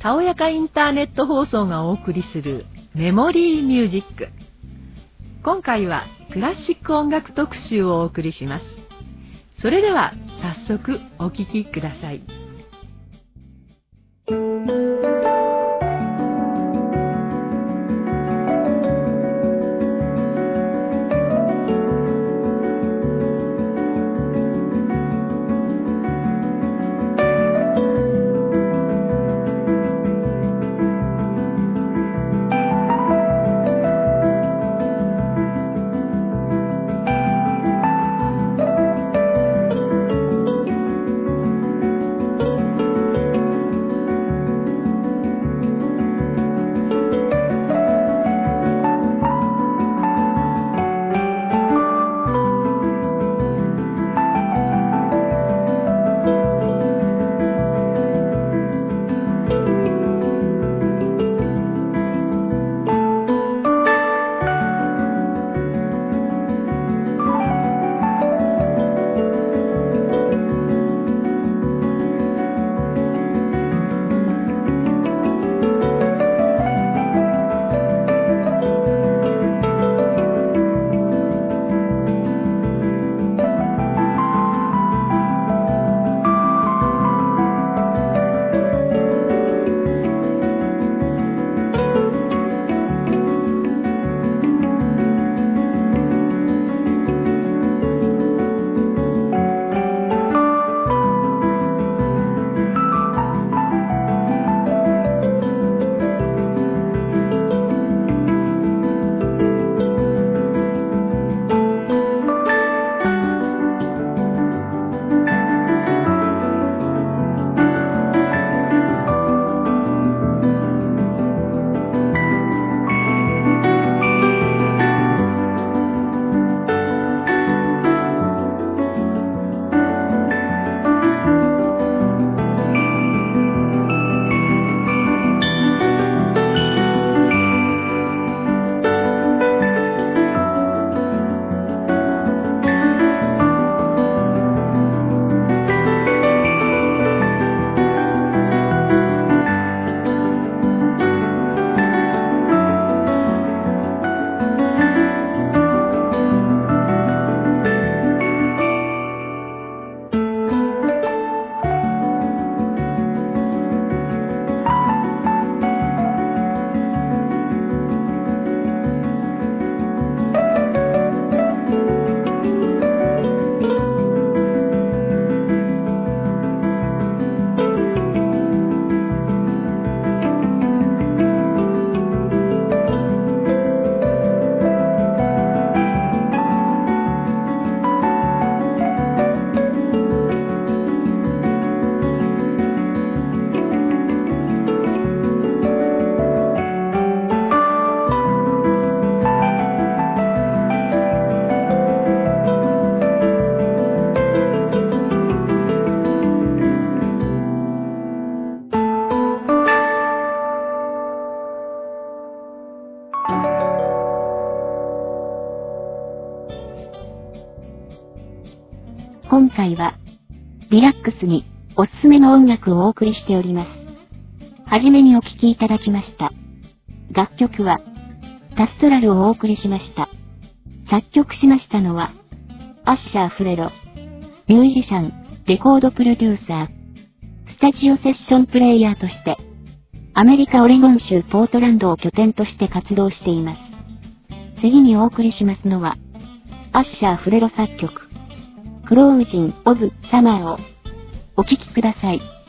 たおやかインターネット放送がお送りするメモリーミュージック。今回はクラシック音楽特集をお送りします。それでは早速お聴きください。リラックスにおすすめの音楽をお送りしております。はじめにお聴きいただきました。楽曲は、タストラルをお送りしました。作曲しましたのは、アッシャー・フレロ、ミュージシャン、レコードプロデューサー、スタジオセッションプレイヤーとして、アメリカ・オレゴン州ポートランドを拠点として活動しています。次にお送りしますのは、アッシャー・フレロ作曲、クロージン・オブ・サマーをお聴きください。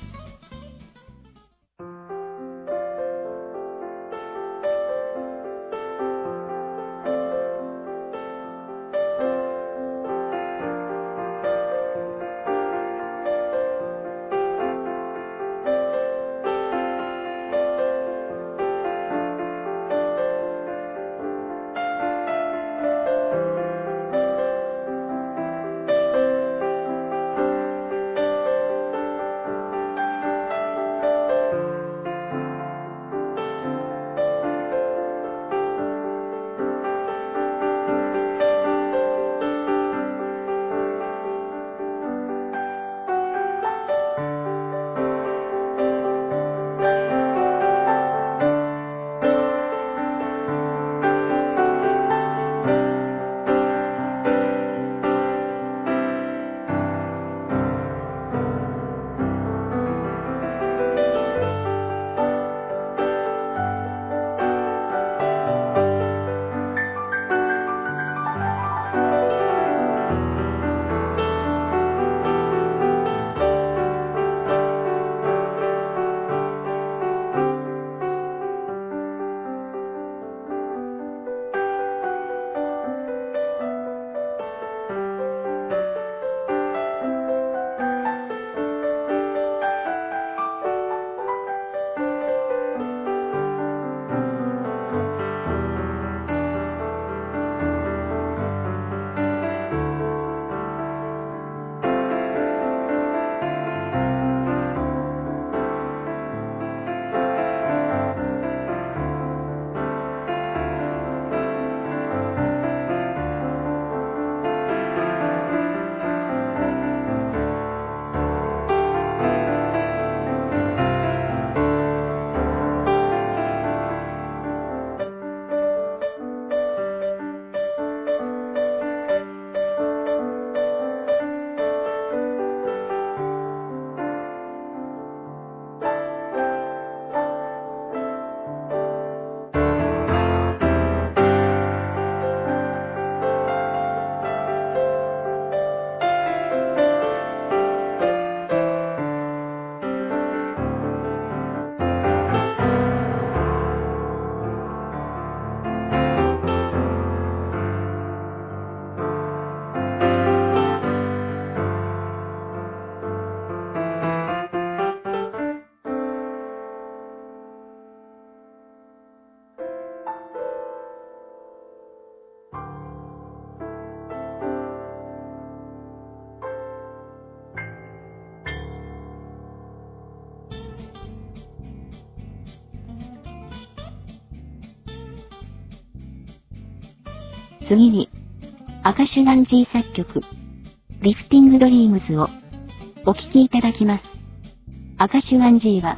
次に、アカシュガンジー作曲、リフティングドリームズをお聴きいただきます。アカシュガンジーは、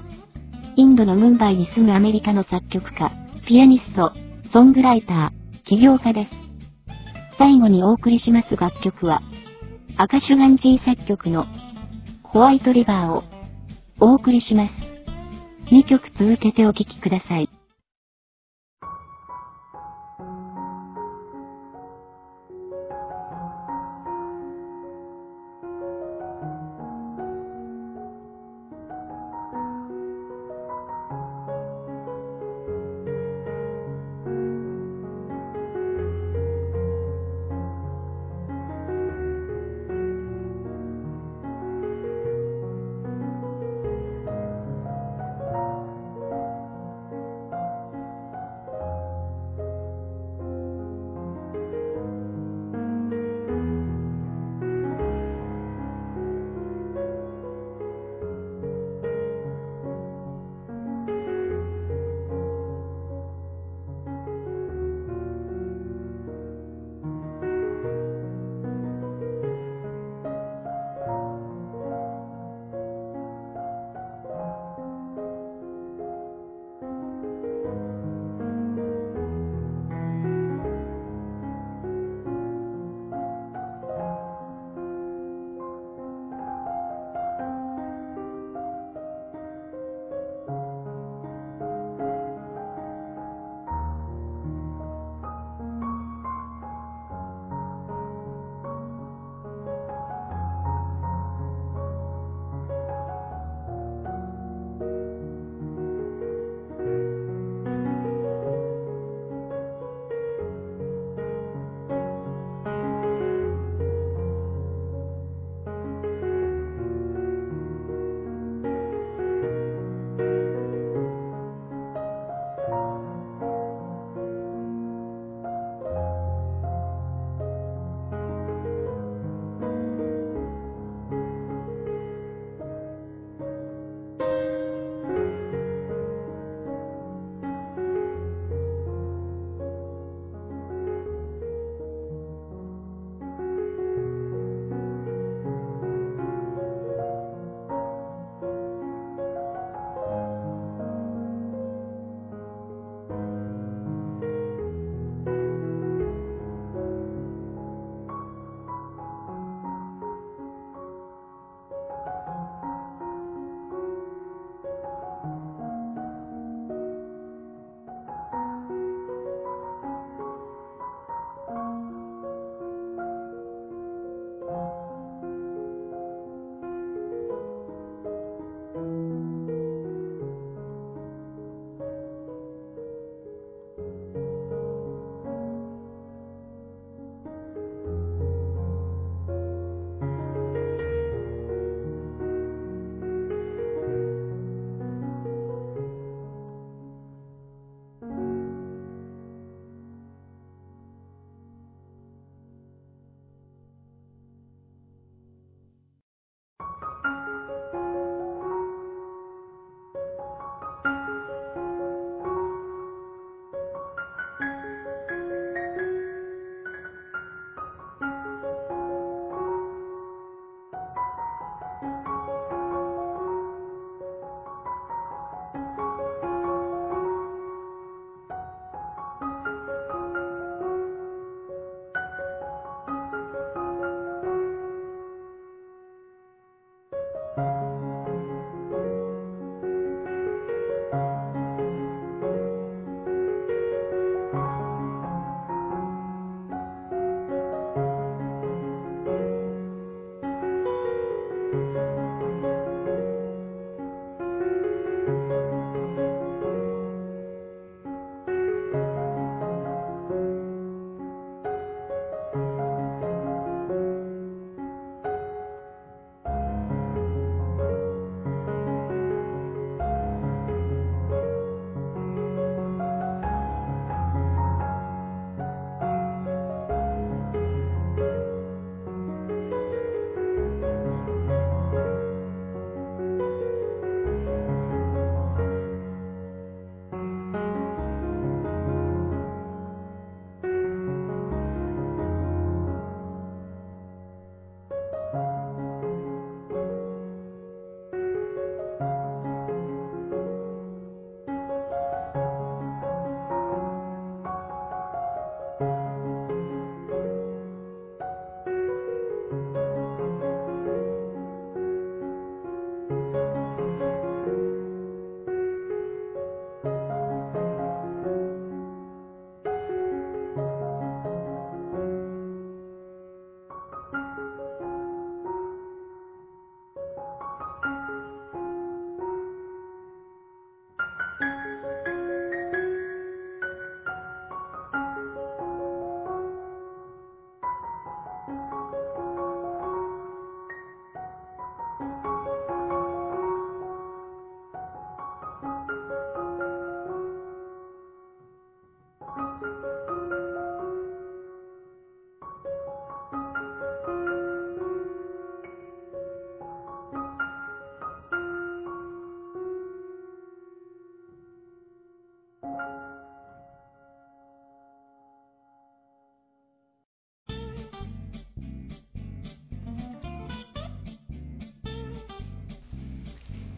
インドのムンバイに住むアメリカの作曲家、ピアニスト、ソングライター、起業家です。最後にお送りします楽曲は、アカシュガンジー作曲のホワイトリバーをお送りします。2曲続けてお聴きください。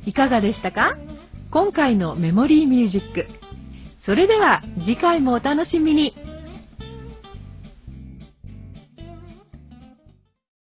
いかがでしたか？今回のメモリーミュージック。それでは次回もお楽しみに。